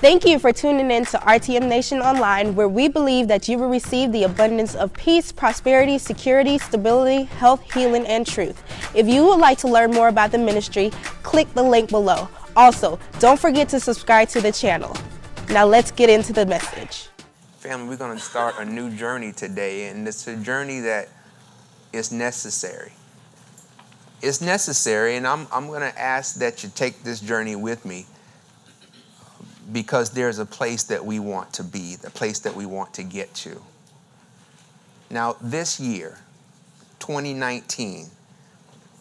Thank you for tuning in to RTM Nation Online, where we believe that you will receive the abundance of peace, prosperity, security, stability, health, healing, and truth. If you would like to learn more about the ministry, click the link below. Also, don't forget to subscribe to the channel. Now let's get into the message. Family, we're going to start a new journey today, and it's a journey that is necessary. It's necessary, and I'm, I'm going to ask that you take this journey with me because there's a place that we want to be, the place that we want to get to. Now, this year, 2019,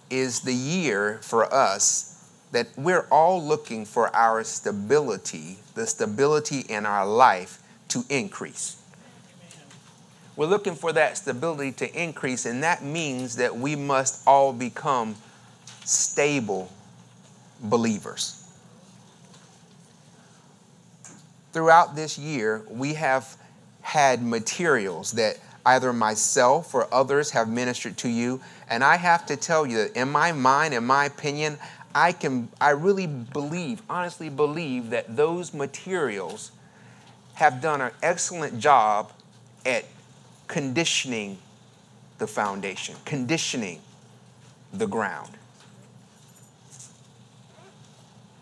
is the year for us that we're all looking for our stability, the stability in our life to increase. We're looking for that stability to increase, and that means that we must all become stable believers. Throughout this year, we have had materials that either myself or others have ministered to you, and I have to tell you that in my mind, in my opinion, I can I really believe, honestly believe that those materials have done an excellent job at conditioning the foundation, conditioning the ground.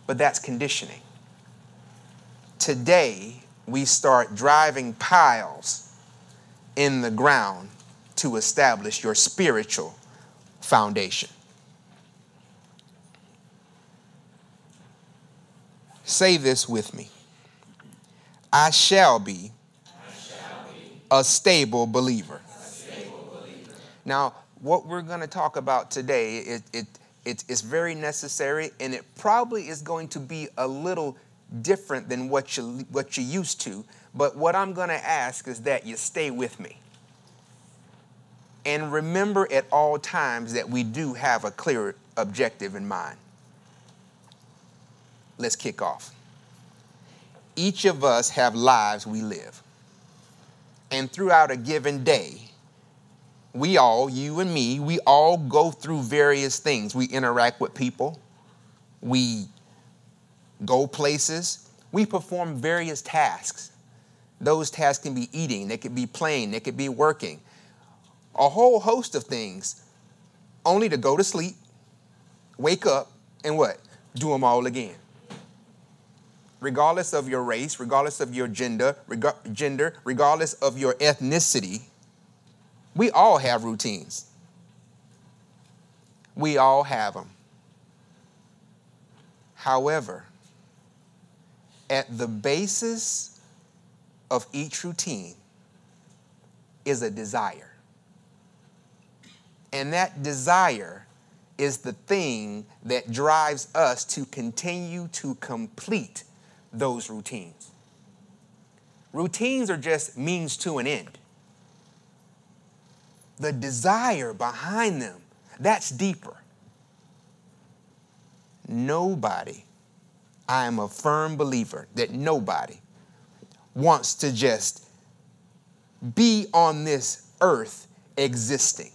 But that's conditioning. Today, we start driving piles in the ground to establish your spiritual foundation. Say this with me. I shall be, a, stable believer. Now, what we're going to talk about today, it, it, it, it's very necessary, and it probably is going to be a little different than what you what you're used to. But what I'm going to ask is that you stay with me. And remember at all times that we do have a clear objective in mind let's kick off. Each of us have lives we live. And throughout a given day, we all, you and me, we all go through various things. We interact with people, we go places, we perform various tasks. Those tasks can be eating, they could be playing, they could be working, a whole host of things, only to go to sleep, wake up, and what? Do them all again regardless of your race, regardless of your gender, reg- gender, regardless of your ethnicity, we all have routines. We all have them. However, at the basis of each routine is a desire. And that desire is the thing that drives us to continue to complete those routines. Routines are just means to an end. The desire behind them, that's deeper. Nobody, I am a firm believer that nobody wants to just be on this earth existing.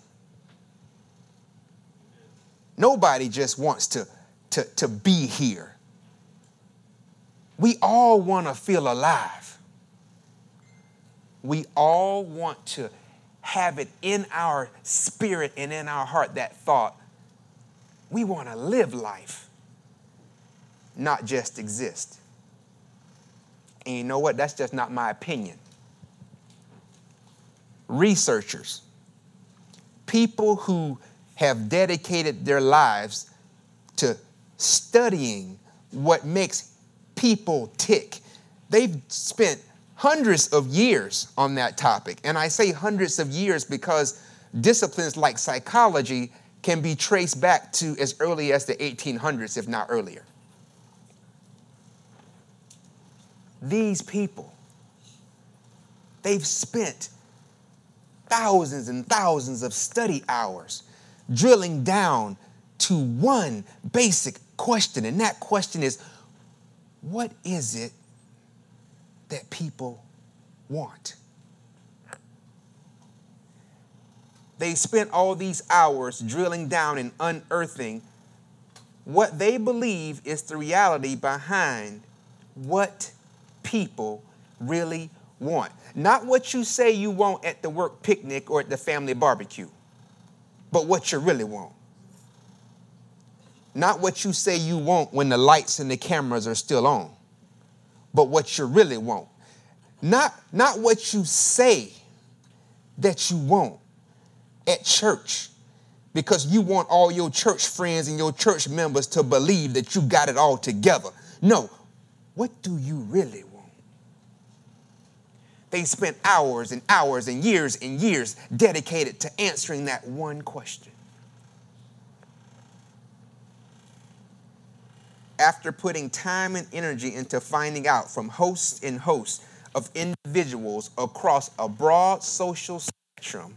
Nobody just wants to, to, to be here we all want to feel alive. We all want to have it in our spirit and in our heart that thought we want to live life, not just exist. And you know what? That's just not my opinion. Researchers, people who have dedicated their lives to studying what makes people tick. They've spent hundreds of years on that topic. And I say hundreds of years because disciplines like psychology can be traced back to as early as the 1800s, if not earlier. These people, they've spent thousands and thousands of study hours drilling down to one basic question. And that question is what is it that people want? They spent all these hours drilling down and unearthing what they believe is the reality behind what people really want. Not what you say you want at the work picnic or at the family barbecue, but what you really want. Not what you say you want when the lights and the cameras are still on, but what you really want. Not, not what you say that you want at church because you want all your church friends and your church members to believe that you got it all together. No, what do you really want? They spent hours and hours and years and years dedicated to answering that one question. After putting time and energy into finding out from hosts and hosts of individuals across a broad social spectrum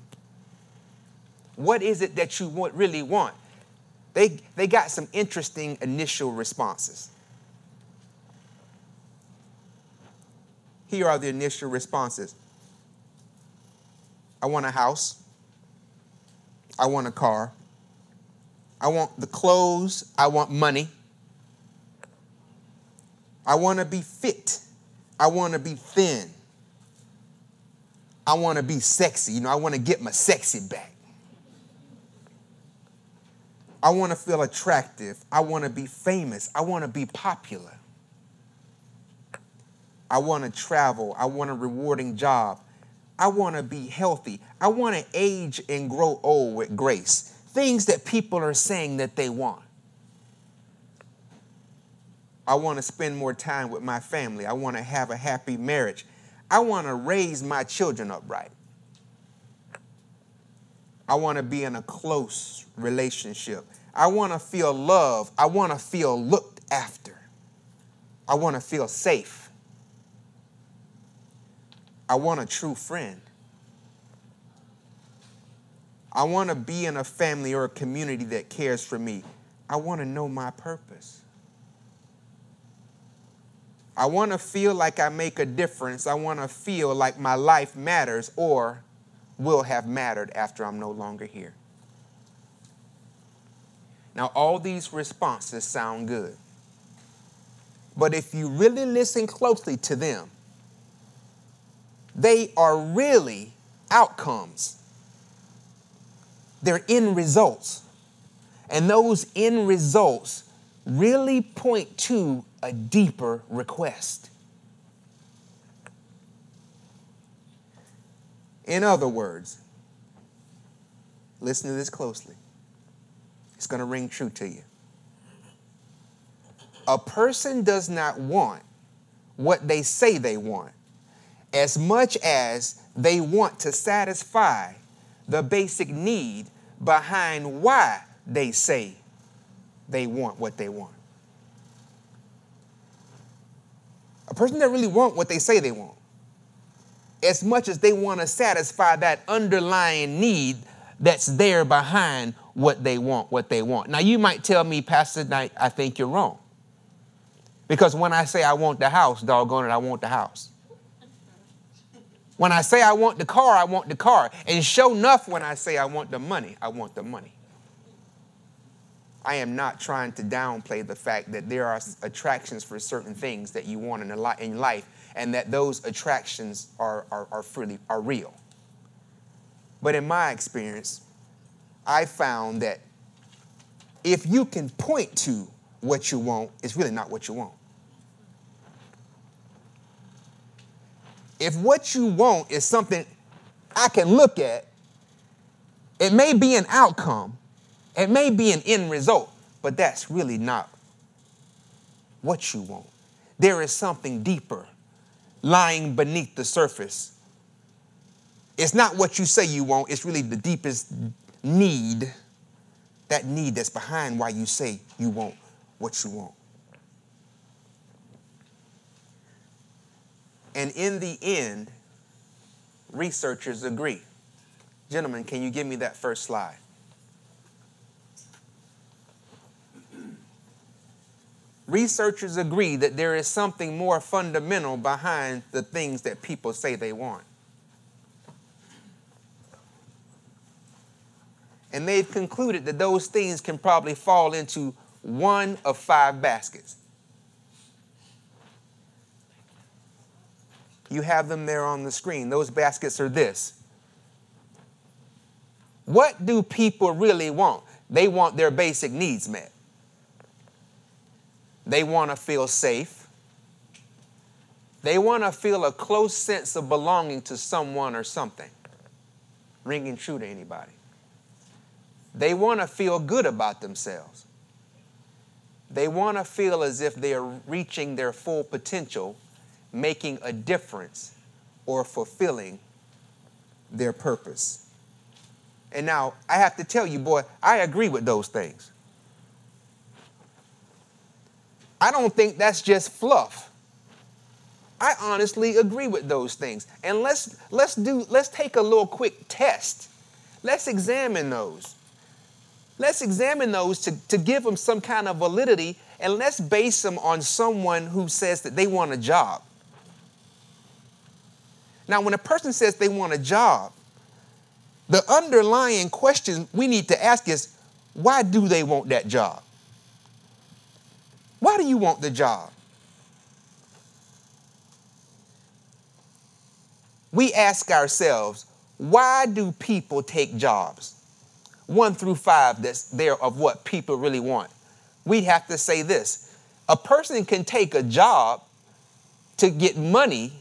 what is it that you want, really want? They, they got some interesting initial responses. Here are the initial responses I want a house. I want a car. I want the clothes. I want money. I want to be fit. I want to be thin. I want to be sexy. You know, I want to get my sexy back. I want to feel attractive. I want to be famous. I want to be popular. I want to travel. I want a rewarding job. I want to be healthy. I want to age and grow old with grace. Things that people are saying that they want. I want to spend more time with my family. I want to have a happy marriage. I want to raise my children upright. I want to be in a close relationship. I want to feel love. I want to feel looked after. I want to feel safe. I want a true friend. I want to be in a family or a community that cares for me. I want to know my purpose. I want to feel like I make a difference. I want to feel like my life matters or will have mattered after I'm no longer here. Now, all these responses sound good. But if you really listen closely to them, they are really outcomes. They're end results. And those end results really point to a deeper request. In other words, listen to this closely. It's going to ring true to you. A person does not want what they say they want as much as they want to satisfy the basic need behind why they say they want what they want. A person doesn't really want what they say they want as much as they want to satisfy that underlying need that's there behind what they want, what they want. Now, you might tell me, Pastor Knight, I think you're wrong. Because when I say I want the house, doggone it, I want the house. When I say I want the car, I want the car. And show enough when I say I want the money, I want the money. I am not trying to downplay the fact that there are attractions for certain things that you want in, life and that those attractions are, are, are, freely, are real. But in my experience, I found that if you can point to what you want, it's really not what you want. If what you want is something I can look at, it may be an outcome, it may be an end result, but that's really not what you want. There is something deeper lying beneath the surface. It's not what you say you want, it's really the deepest need, that need that's behind why you say you want what you want. And in the end, researchers agree. Gentlemen, can you give me that first slide? Researchers agree that there is something more fundamental behind the things that people say they want. And they've concluded that those things can probably fall into one of five baskets. You have them there on the screen. Those baskets are this. What do people really want? They want their basic needs met. They want to feel safe. They want to feel a close sense of belonging to someone or something. Ringing true to anybody. They want to feel good about themselves. They want to feel as if they are reaching their full potential, making a difference, or fulfilling their purpose. And now I have to tell you, boy, I agree with those things. I don't think that's just fluff. I honestly agree with those things. And let's let's do let's take a little quick test. Let's examine those. Let's examine those to, to give them some kind of validity and let's base them on someone who says that they want a job. Now, when a person says they want a job, the underlying question we need to ask is why do they want that job? Why do you want the job? We ask ourselves, why do people take jobs? One through five, that's there of what people really want. We'd have to say this a person can take a job to get money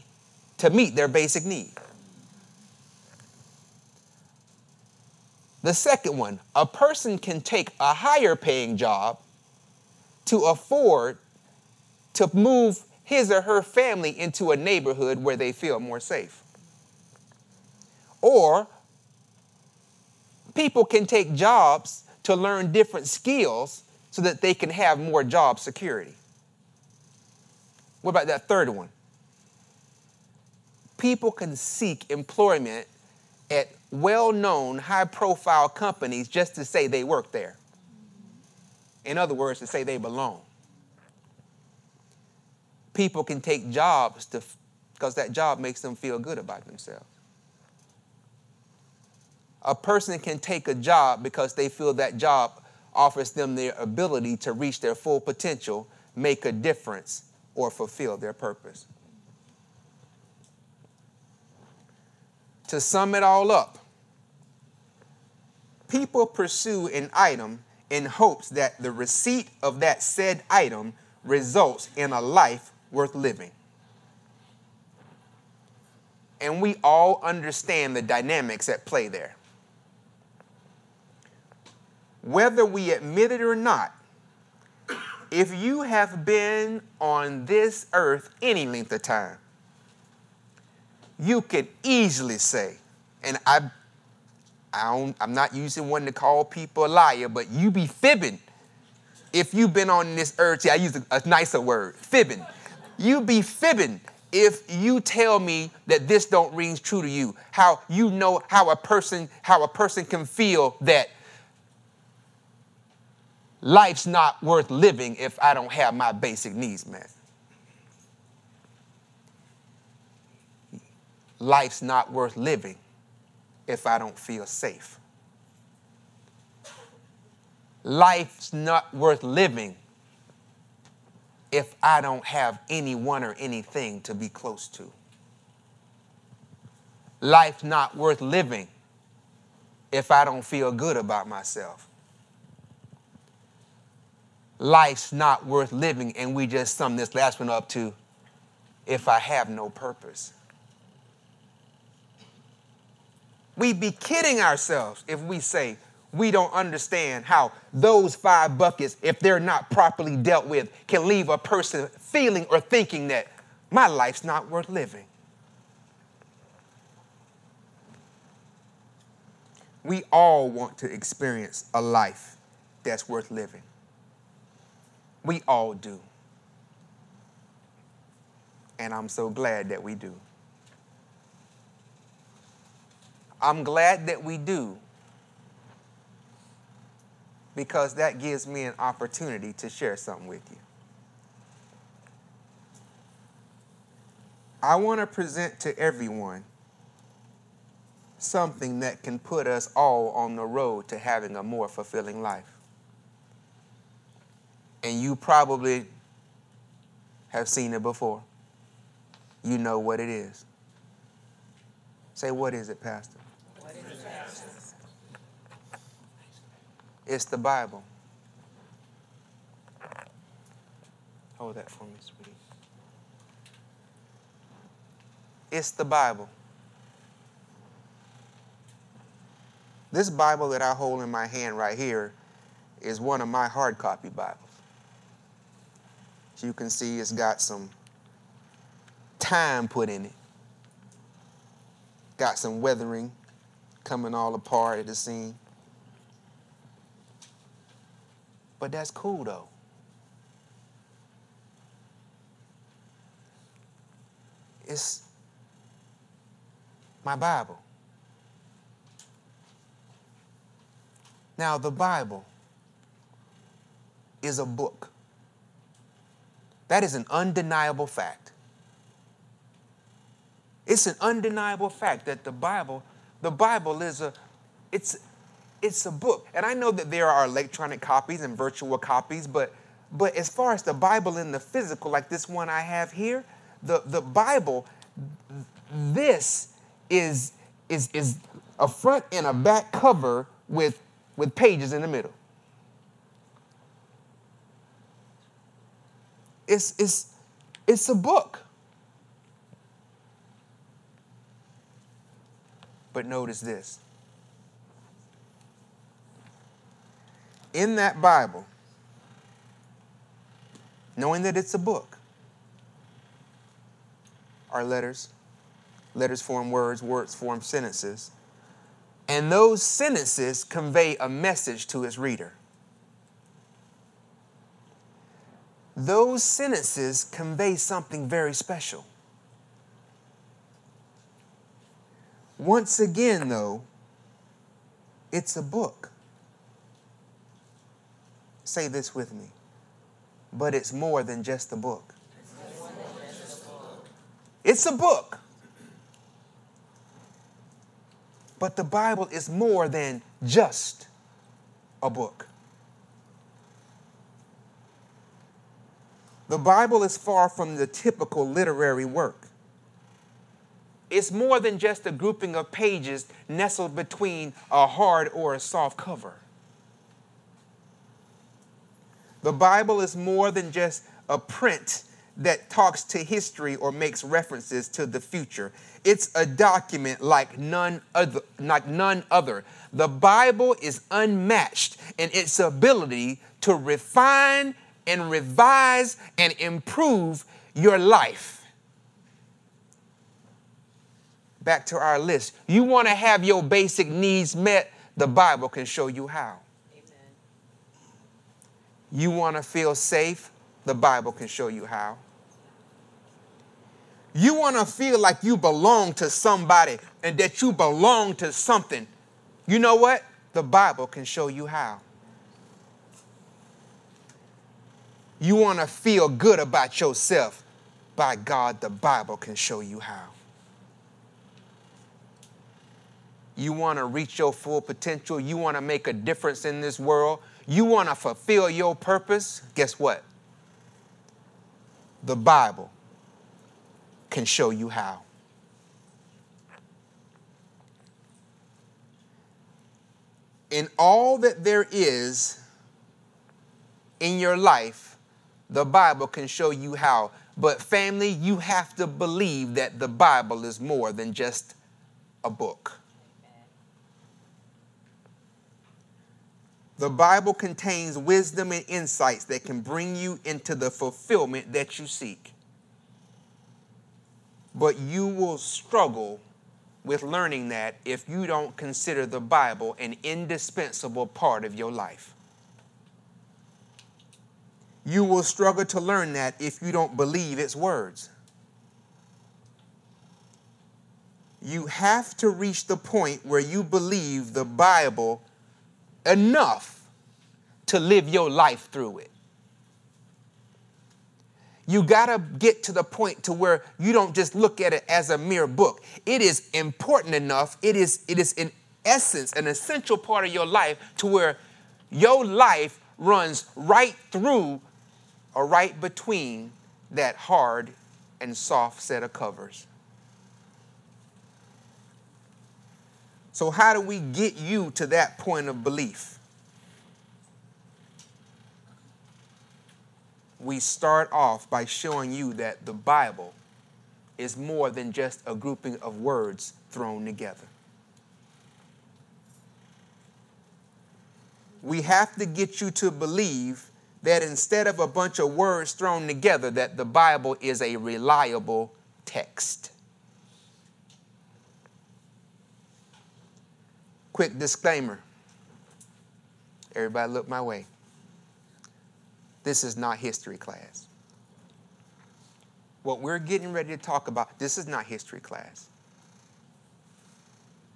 to meet their basic need. The second one, a person can take a higher paying job to afford to move his or her family into a neighborhood where they feel more safe. Or people can take jobs to learn different skills so that they can have more job security. What about that third one? People can seek employment at well known, high profile companies just to say they work there. In other words, to say they belong. People can take jobs to, because that job makes them feel good about themselves. A person can take a job because they feel that job offers them the ability to reach their full potential, make a difference, or fulfill their purpose. To sum it all up, people pursue an item in hopes that the receipt of that said item results in a life worth living. And we all understand the dynamics at play there. Whether we admit it or not, if you have been on this earth any length of time, you could easily say, and I, I am not using one to call people a liar, but you be fibbing. If you've been on this earth, yeah, I use a, a nicer word, fibbing. You be fibbing if you tell me that this don't ring true to you. How you know how a person how a person can feel that life's not worth living if I don't have my basic needs met. Life's not worth living if I don't feel safe. Life's not worth living if I don't have anyone or anything to be close to. Life's not worth living if I don't feel good about myself. Life's not worth living, and we just sum this last one up to if I have no purpose. We'd be kidding ourselves if we say we don't understand how those five buckets, if they're not properly dealt with, can leave a person feeling or thinking that my life's not worth living. We all want to experience a life that's worth living. We all do. And I'm so glad that we do. I'm glad that we do because that gives me an opportunity to share something with you. I want to present to everyone something that can put us all on the road to having a more fulfilling life. And you probably have seen it before. you know what it is. Say, what is it, Pastor? What is it, Pastor? It's the Bible. Hold that for me, sweetie. It's the Bible. This Bible that I hold in my hand right here is one of my hard copy Bibles. As you can see, it's got some time put in it. Got some weathering coming all apart at the seam. But that's cool though. It's my Bible. Now, the Bible is a book. That is an undeniable fact. It's an undeniable fact that the Bible, the Bible is a, it's, it's a book. And I know that there are electronic copies and virtual copies, but, but as far as the Bible in the physical, like this one I have here, the, the Bible, this is, is, is a front and a back cover with, with pages in the middle. It's, it's, it's a book. But notice this. In that Bible, knowing that it's a book, are letters. Letters form words, words form sentences. And those sentences convey a message to its reader. Those sentences convey something very special. Once again, though, it's a book. Say this with me. But it's more than just a book. It's a book. But the Bible is more than just a book. The Bible is far from the typical literary work. It's more than just a grouping of pages nestled between a hard or a soft cover. The Bible is more than just a print that talks to history or makes references to the future. It's a document like none other, like none other. The Bible is unmatched in its ability to refine and revise and improve your life. Back to our list. You want to have your basic needs met, the Bible can show you how. You want to feel safe, the Bible can show you how. You want to feel like you belong to somebody and that you belong to something. You know what? The Bible can show you how. You want to feel good about yourself. By God, the Bible can show you how. You want to reach your full potential. You want to make a difference in this world. You want to fulfill your purpose. Guess what? The Bible can show you how. In all that there is in your life, the Bible can show you how. But, family, you have to believe that the Bible is more than just a book. The Bible contains wisdom and insights that can bring you into the fulfillment that you seek but you will struggle with learning that if you don't consider the Bible an indispensable part of your life. You will struggle to learn that if you don't believe its words. You have to reach the point where you believe the Bible enough to live your life through it you got to get to the point to where you don't just look at it as a mere book it is important enough it is it is in essence an essential part of your life to where your life runs right through or right between that hard and soft set of covers. So, how do we get you to that point of belief? We start off by showing you that the Bible is more than just a grouping of words thrown together. We have to get you to believe that instead of a bunch of words thrown together that the Bible is a reliable text. Quick disclaimer. Everybody look my way. This is not history class. What we're getting ready to talk about, this is not history class.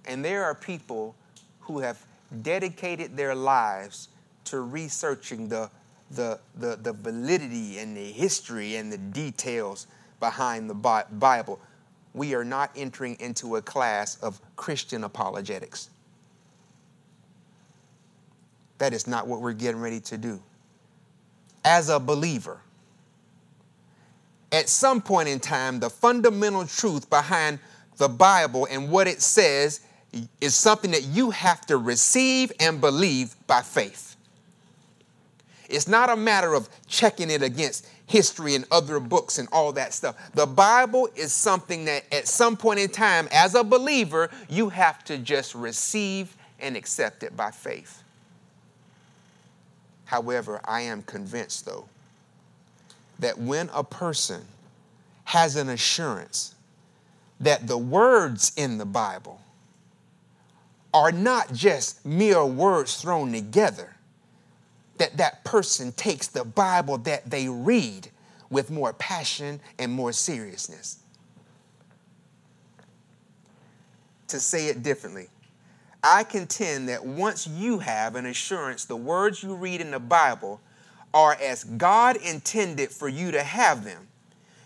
And there are people who have dedicated their lives to researching the, the, the, the validity and the history and the details behind the Bible. We are not entering into a class of Christian apologetics. That is not what we're getting ready to do. As a believer, at some point in time, the fundamental truth behind the Bible and what it says is something that you have to receive and believe by faith. It's not a matter of checking it against history and other books and all that stuff. The Bible is something that at some point in time, as a believer, you have to just receive and accept it by faith. However, I am convinced, though, that when a person has an assurance that the words in the Bible are not just mere words thrown together, that that person takes the Bible that they read with more passion and more seriousness. To say it differently, I contend that once you have an assurance the words you read in the Bible are as God intended for you to have them,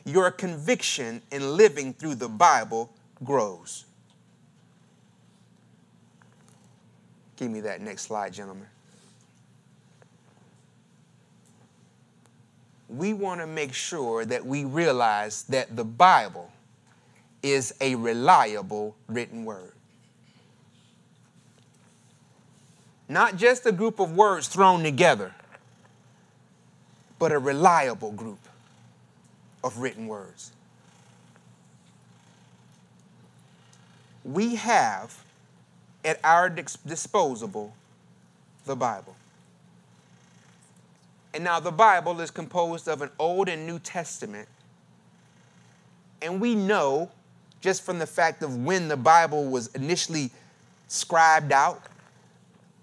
your conviction in living through the Bible grows. Give me that next slide, gentlemen. We want to make sure that we realize that the Bible is a reliable written word. Not just a group of words thrown together, but a reliable group of written words. We have at our disposal the Bible. And now the Bible is composed of an Old and New Testament. And we know, just from the fact of when the Bible was initially scribed out,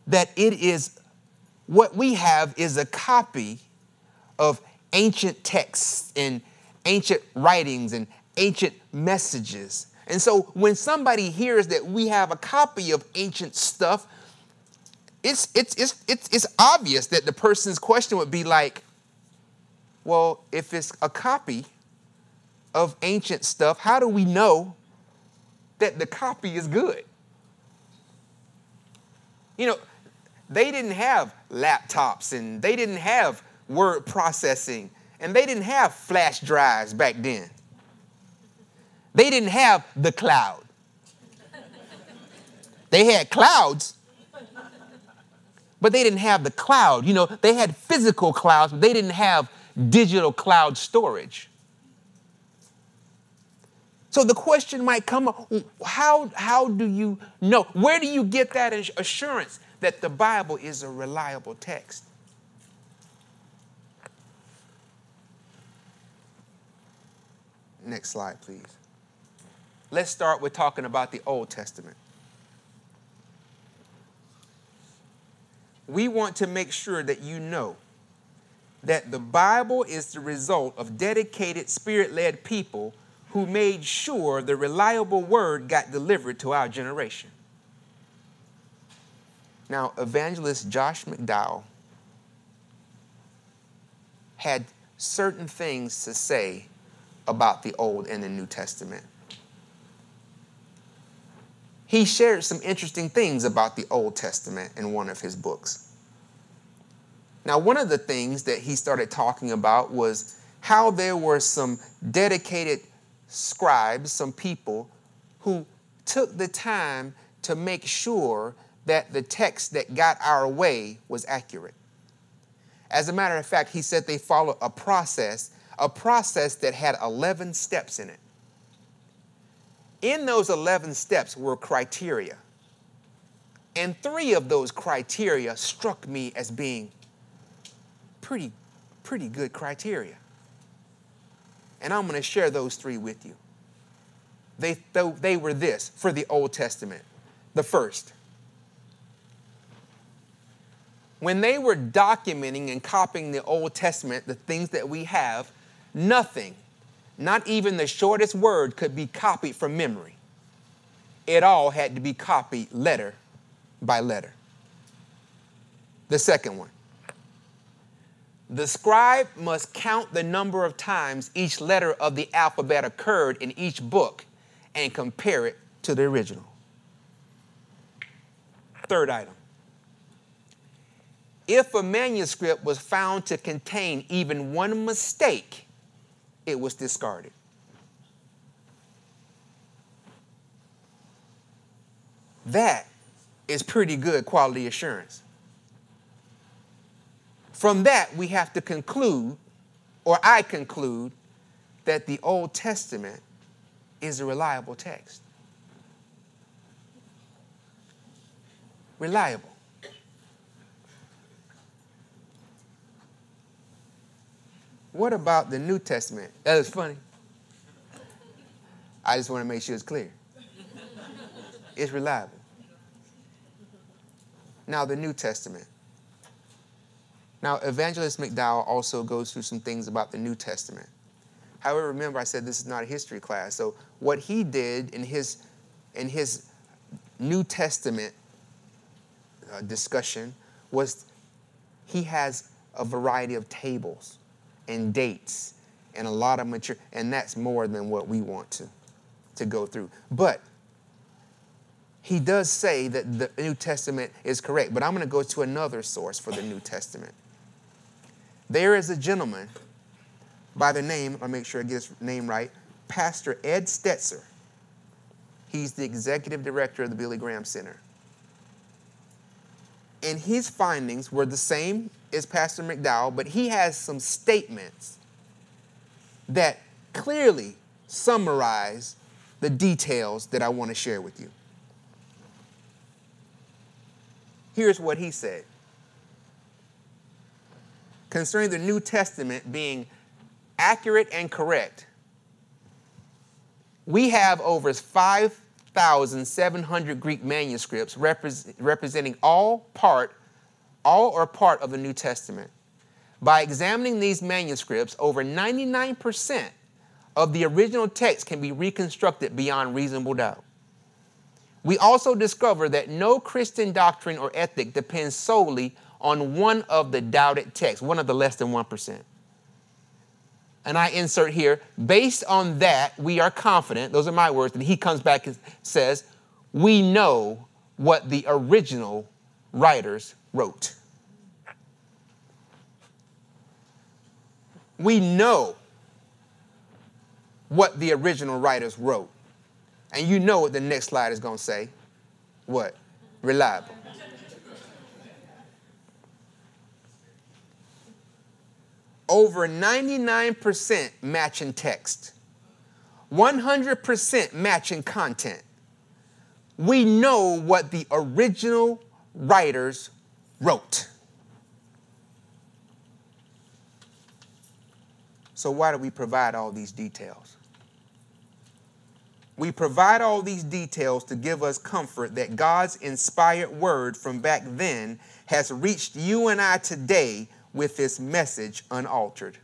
that it is what we have is a copy of ancient texts and ancient writings and ancient messages. And so when somebody hears that we have a copy of ancient stuff, it's, it's, it's, it's, it's obvious that the person's question would be like, well, if it's a copy of ancient stuff, how do we know that the copy is good? You know, they didn't have laptops and they didn't have word processing and they didn't have flash drives back then. They didn't have the cloud. They had clouds, but they didn't have the cloud. You know, they had physical clouds, but they didn't have digital cloud storage. So the question might come up how, how do you know? Where do you get that assurance that the Bible is a reliable text. Next slide, please. Let's start with talking about the Old Testament. We want to make sure that you know that the Bible is the result of dedicated, spirit led people who made sure the reliable word got delivered to our generation. Now, evangelist Josh McDowell had certain things to say about the Old and the New Testament. He shared some interesting things about the Old Testament in one of his books. Now, one of the things that he started talking about was how there were some dedicated scribes, some people who took the time to make sure that the text that got our way was accurate. As a matter of fact, he said they followed a process, a process that had 11 steps in it. In those 11 steps were criteria. And three of those criteria struck me as being pretty, pretty good criteria. And I'm going to share those three with you. They, they were this for the Old Testament. The first, when they were documenting and copying the Old Testament, the things that we have, nothing, not even the shortest word, could be copied from memory. It all had to be copied letter by letter. The second one, the scribe must count the number of times each letter of the alphabet occurred in each book and compare it to the original. Third item. If a manuscript was found to contain even one mistake, it was discarded. That is pretty good quality assurance. From that, we have to conclude, or I conclude, that the Old Testament is a reliable text. Reliable. What about the New Testament? That is funny. I just want to make sure it's clear. It's reliable. Now, the New Testament. Now, Evangelist McDowell also goes through some things about the New Testament. However, remember I said this is not a history class. So what he did in his in his New Testament uh, discussion was he has a variety of tables and dates and a lot of mature and that's more than what we want to to go through. But he does say that the New Testament is correct, but I'm going to go to another source for the New Testament. There is a gentleman by the name, I'll make sure I get his name right, Pastor Ed Stetzer. He's the executive director of the Billy Graham Center. And his findings were the same as Pastor McDowell, but he has some statements that clearly summarize the details that I want to share with you. Here's what he said concerning the New Testament being accurate and correct. We have over 5,700 Greek manuscripts repre- representing all part, all or part of the New Testament. By examining these manuscripts, over 99% of the original text can be reconstructed beyond reasonable doubt. We also discover that no Christian doctrine or ethic depends solely on one of the doubted texts, one of the less than 1%. And I insert here, based on that, we are confident, those are my words, and he comes back and says, we know what the original writers wrote. We know what the original writers wrote. And you know what the next slide is going to say. What? Reliable. Over 99% matching text, 100% matching content. We know what the original writers wrote. So, why do we provide all these details? We provide all these details to give us comfort that God's inspired word from back then has reached you and I today with this message unaltered.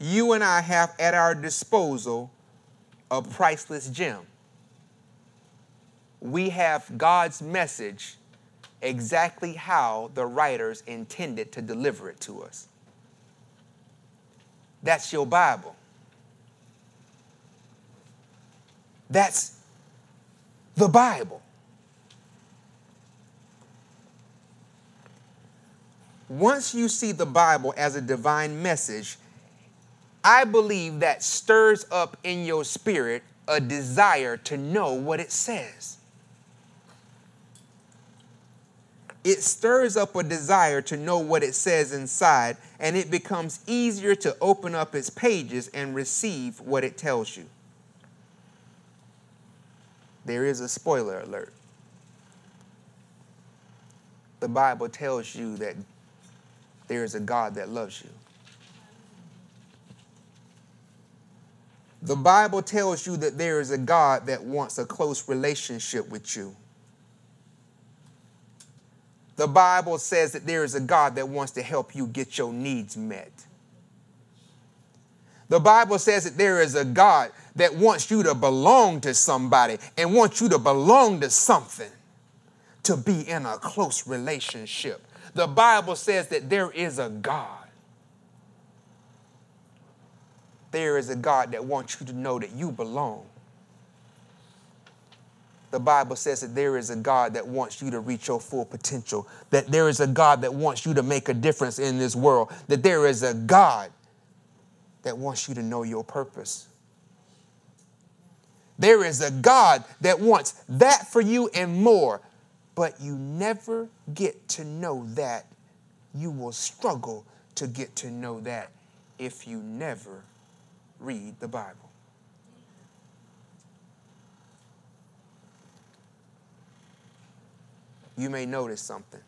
You and I have at our disposal a priceless gem. We have God's message exactly how the writers intended to deliver it to us. That's your Bible. That's the Bible. once you see the Bible as a divine message, I believe that stirs up in your spirit a desire to know what it says. It stirs up a desire to know what it says inside, and it becomes easier to open up its pages and receive what it tells you. There is a spoiler alert. The Bible tells you that there is a God that loves you. The Bible tells you that there is a God that wants a close relationship with you. The Bible says that there is a God that wants to help you get your needs met. The Bible says that there is a God that wants you to belong to somebody and wants you to belong to something to be in a close relationship. The Bible says that there is a God there is a God that wants you to know that you belong. The Bible says that there is a God that wants you to reach your full potential, that there is a God that wants you to make a difference in this world, that there is a God that wants you to know your purpose. There is a God that wants that for you and more, but you never get to know that. You will struggle to get to know that if you never read the Bible. You may notice something.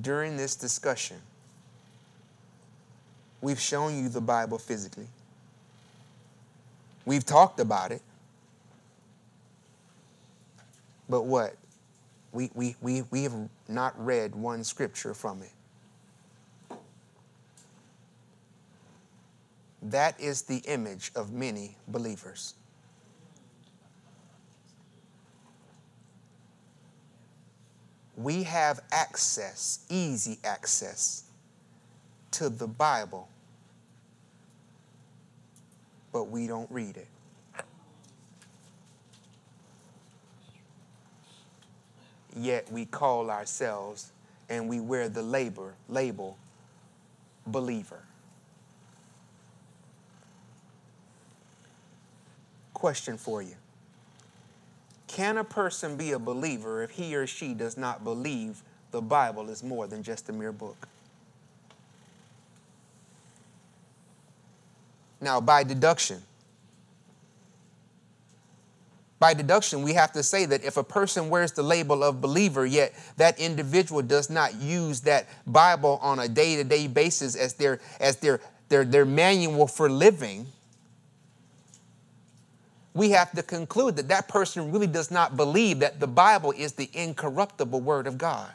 During this discussion, we've shown you the Bible physically. We've talked about it. But what? We, we, we, we have not read one scripture from it. That is the image of many believers. We have access, easy access, to the Bible, but we don't read it. Yet we call ourselves and we wear the labor, label believer. question for you Can a person be a believer if he or she does not believe the Bible is more than just a mere book? Now, by deduction, by deduction, we have to say that if a person wears the label of believer, yet that individual does not use that Bible on a day to day basis as their, as their, their, their manual for living, we have to conclude that that person really does not believe that the Bible is the incorruptible Word of God.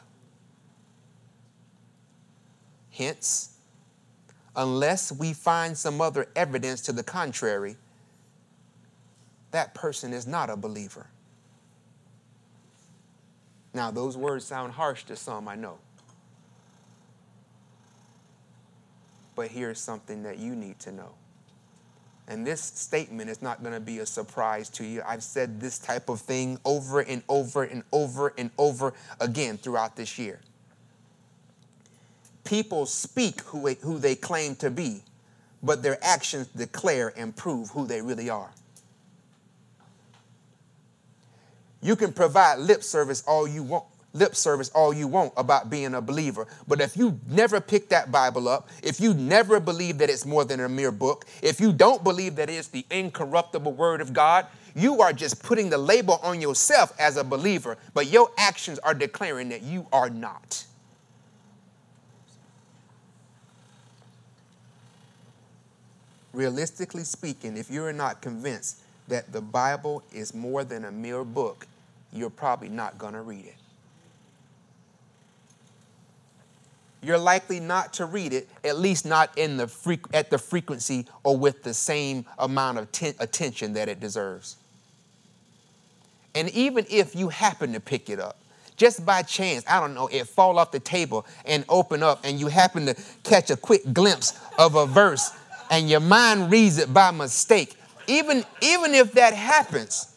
Hence, unless we find some other evidence to the contrary, that person is not a believer. Now, those words sound harsh to some, I know. But here's something that you need to know. And this statement is not going to be a surprise to you. I've said this type of thing over and over and over and over again throughout this year. People speak who, who they claim to be, but their actions declare and prove who they really are. You can provide lip service all you want, lip service all you want about being a believer. But if you never pick that Bible up, if you never believe that it's more than a mere book, if you don't believe that it's the incorruptible Word of God, you are just putting the label on yourself as a believer, but your actions are declaring that you are not. Realistically speaking, if you're not convinced that the Bible is more than a mere book, you're probably not going to read it. You're likely not to read it, at least not in the at the frequency or with the same amount of ten- attention that it deserves. And even if you happen to pick it up, just by chance, I don't know, it fall off the table and open up, and you happen to catch a quick glimpse of a verse, and your mind reads it by mistake. Even, even if that happens,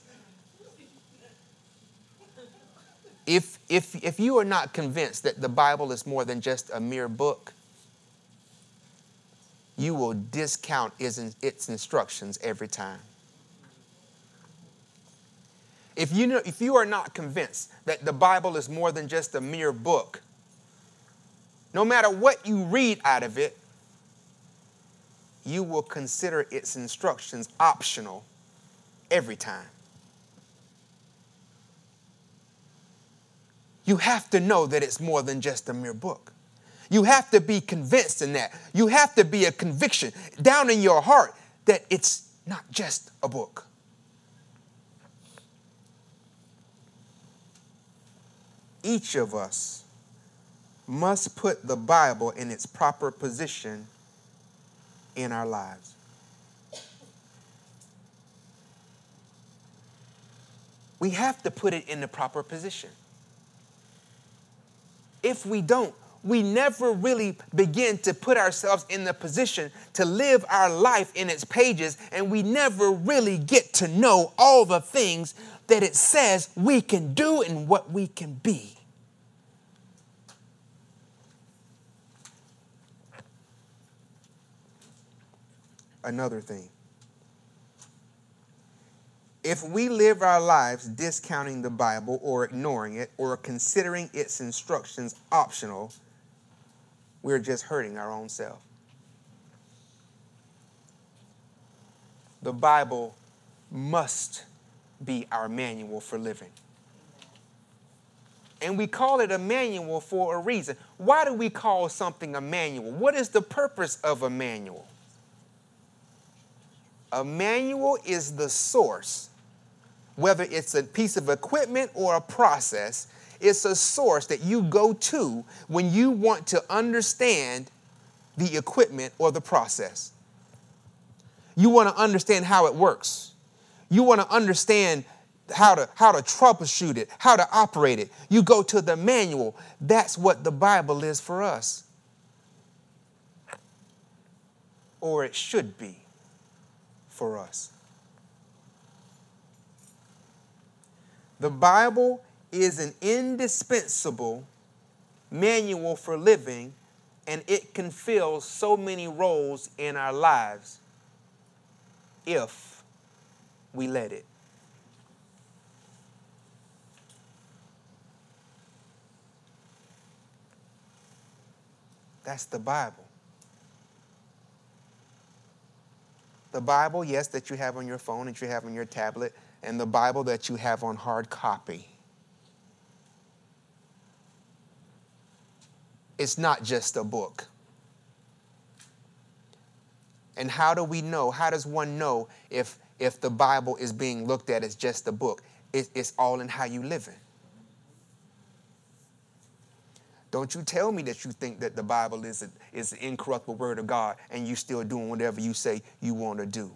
If, if, if you are not convinced that the Bible is more than just a mere book, you will discount its, instructions every time. If you, know, if you are not convinced that the Bible is more than just a mere book, no matter what you read out of it, you will consider its instructions optional every time. You have to know that it's more than just a mere book. You have to be convinced in that. You have to be a conviction down in your heart that it's not just a book. Each of us must put the Bible in its proper position in our lives. We have to put it in the proper position. If we don't, we never really begin to put ourselves in the position to live our life in its pages, and we never really get to know all the things that it says we can do and what we can be. Another thing. If we live our lives discounting the Bible or ignoring it or considering its instructions optional, we're just hurting our own self. The Bible must be our manual for living. And we call it a manual for a reason. Why do we call something a manual? What is the purpose of a manual? A manual is the source, whether it's a piece of equipment or a process, it's a source that you go to when you want to understand the equipment or the process. You want to understand how it works. You want to understand how to how to troubleshoot it, how to operate it. You go to the manual. That's what the Bible is for us. Or it should be for us. The Bible is an indispensable manual for living, and it can fill so many roles in our lives if we let it. That's the Bible. The Bible, yes, that you have on your phone, that you have on your tablet, and the Bible that you have on hard copy. it's not just a book. And how do we know? How does one know if, if the Bible is being looked at as just a book? It, it's all in how you live it. Don't you tell me that you think that the Bible is, a, is the incorruptible word of God and you're still doing whatever you say you want to do.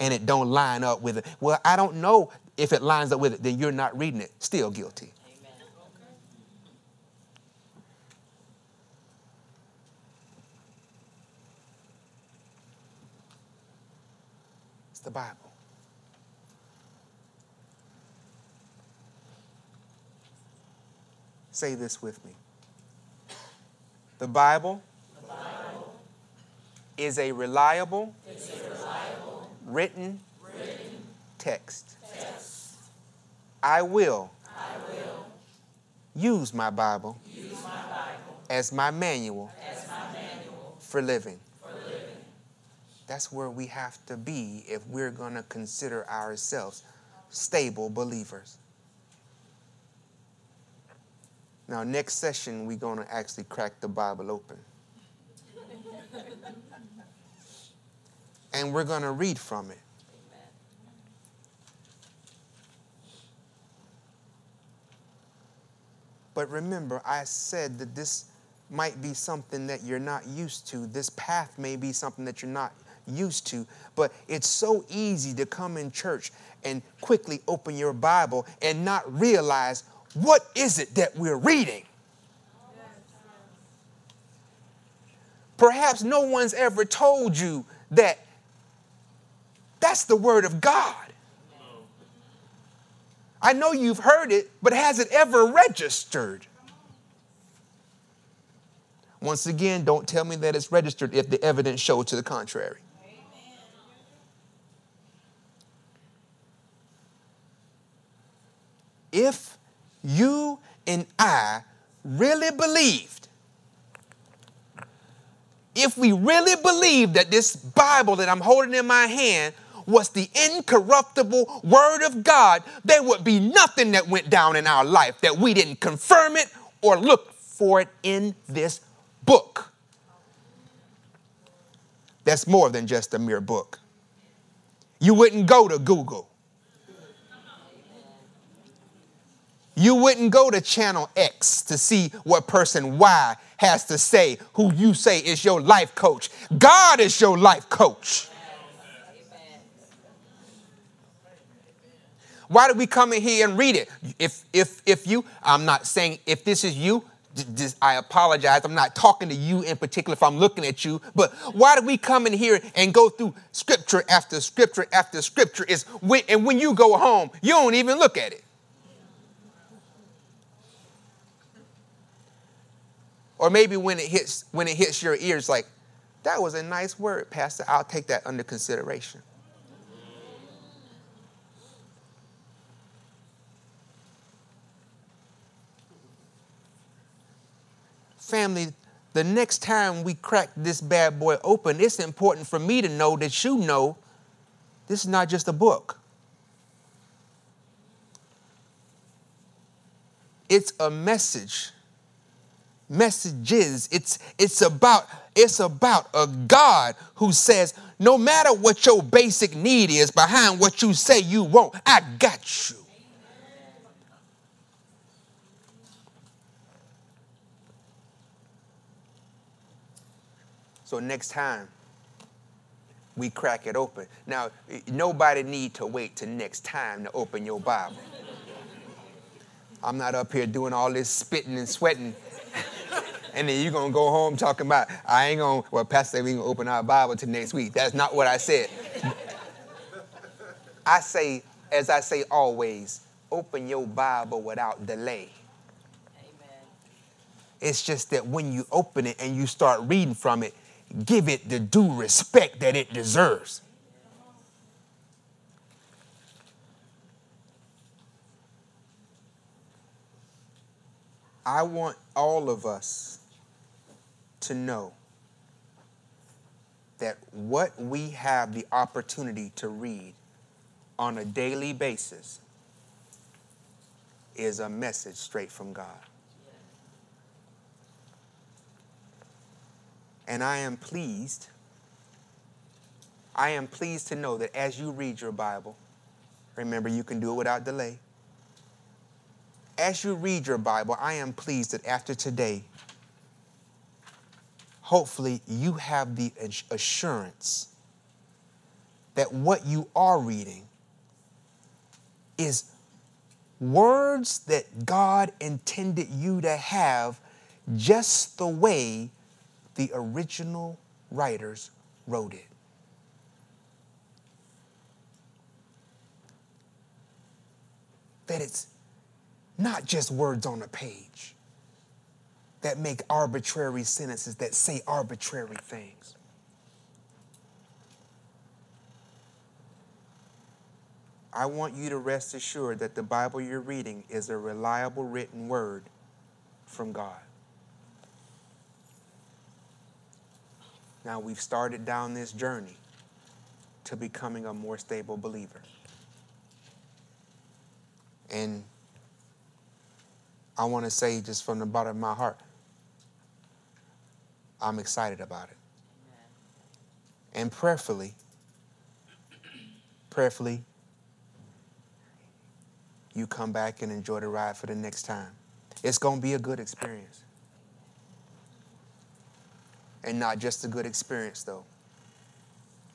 And it don't line up with it. Well, I don't know if it lines up with it, then you're not reading it. Still guilty. It's the Bible. Say this with me. The Bible, the Bible is, a reliable, is a reliable written, written text. text. I will, I will use, my Bible, use my Bible as my manual, as my manual for living. That's where we have to be if we're going to consider ourselves stable believers. Now, next session, we're going to actually crack the Bible open. and we're going to read from it. But remember, I said that this might be something that you're not used to. This path may be something that you're not used to. But it's so easy to come in church and quickly open your Bible and not realize what is it that we're reading. Perhaps no one's ever told you that that's the Word of God. I know you've heard it, but has it ever registered? Once again, don't tell me that it's registered if the evidence shows to the contrary. If you and I really believed, if we really believed that this Bible that I'm holding in my hand was the incorruptible Word of God, there would be nothing that went down in our life that we didn't confirm it or look for it in this book. That's more than just a mere book. You wouldn't go to Google. You wouldn't go to channel X to see what person Y has to say, who you say is your life coach. God is your life coach. Why do we come in here and read it? If if if you, I'm not saying if this is you, I apologize. I'm not talking to you in particular if I'm looking at you, but why do we come in here and go through scripture after scripture after scripture? Is when, and when you go home, you don't even look at it. Or maybe when it hits when it hits your ears, like, that was a nice word, Pastor. I'll take that under consideration. Family, the next time we crack this bad boy open, it's important for me to know that you know this is not just a book. It's a message. Messages. It's it's about it's about a God who says, no matter what your basic need is behind what you say you want, I got you. So next time we crack it open. Now, nobody need to wait till next time to open your Bible. I'm not up here doing all this spitting and sweating. and then you're gonna go home talking about, I ain't gonna, well, Pastor we gonna open our Bible till next week. That's not what I said. I say, as I say always, open your Bible without delay. Amen. It's just that when you open it and you start reading from it, give it the due respect that it deserves. I want all of us to know that what we have the opportunity to read on a daily basis is a message straight from God. And I am pleased, I am pleased to know that as you read your Bible, remember you can do it without delay. As you read your Bible, I am pleased that after today, hopefully you have the assurance that what you are reading is words that God intended you to have just the way the original writers wrote it. That it's not just words on a page that make arbitrary sentences, that say arbitrary things. I want you to rest assured that the Bible you're reading is a reliable written word from God. Now we've started down this journey to becoming a more stable believer. And I want to say, just from the bottom of my heart, I'm excited about it. And prayerfully, prayerfully, you come back and enjoy the ride for the next time. It's going to be a good experience. And not just a good experience, though.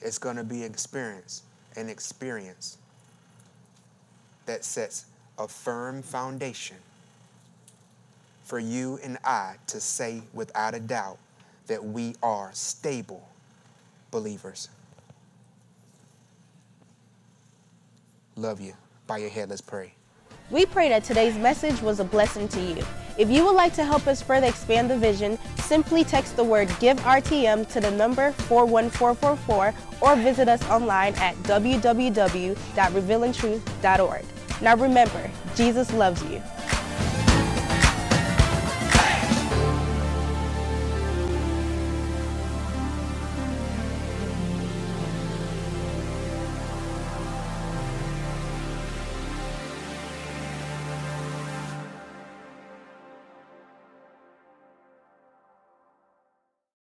It's going to be an experience, an experience that sets a firm foundation for you and I to say without a doubt that we are stable believers. Love you. Bow your head, let's pray. We pray that today's message was a blessing to you. If you would like to help us further expand the vision, simply text the word Give RTM to the number 41444 or visit us online at www.revealingtruth.org. Now remember, Jesus loves you.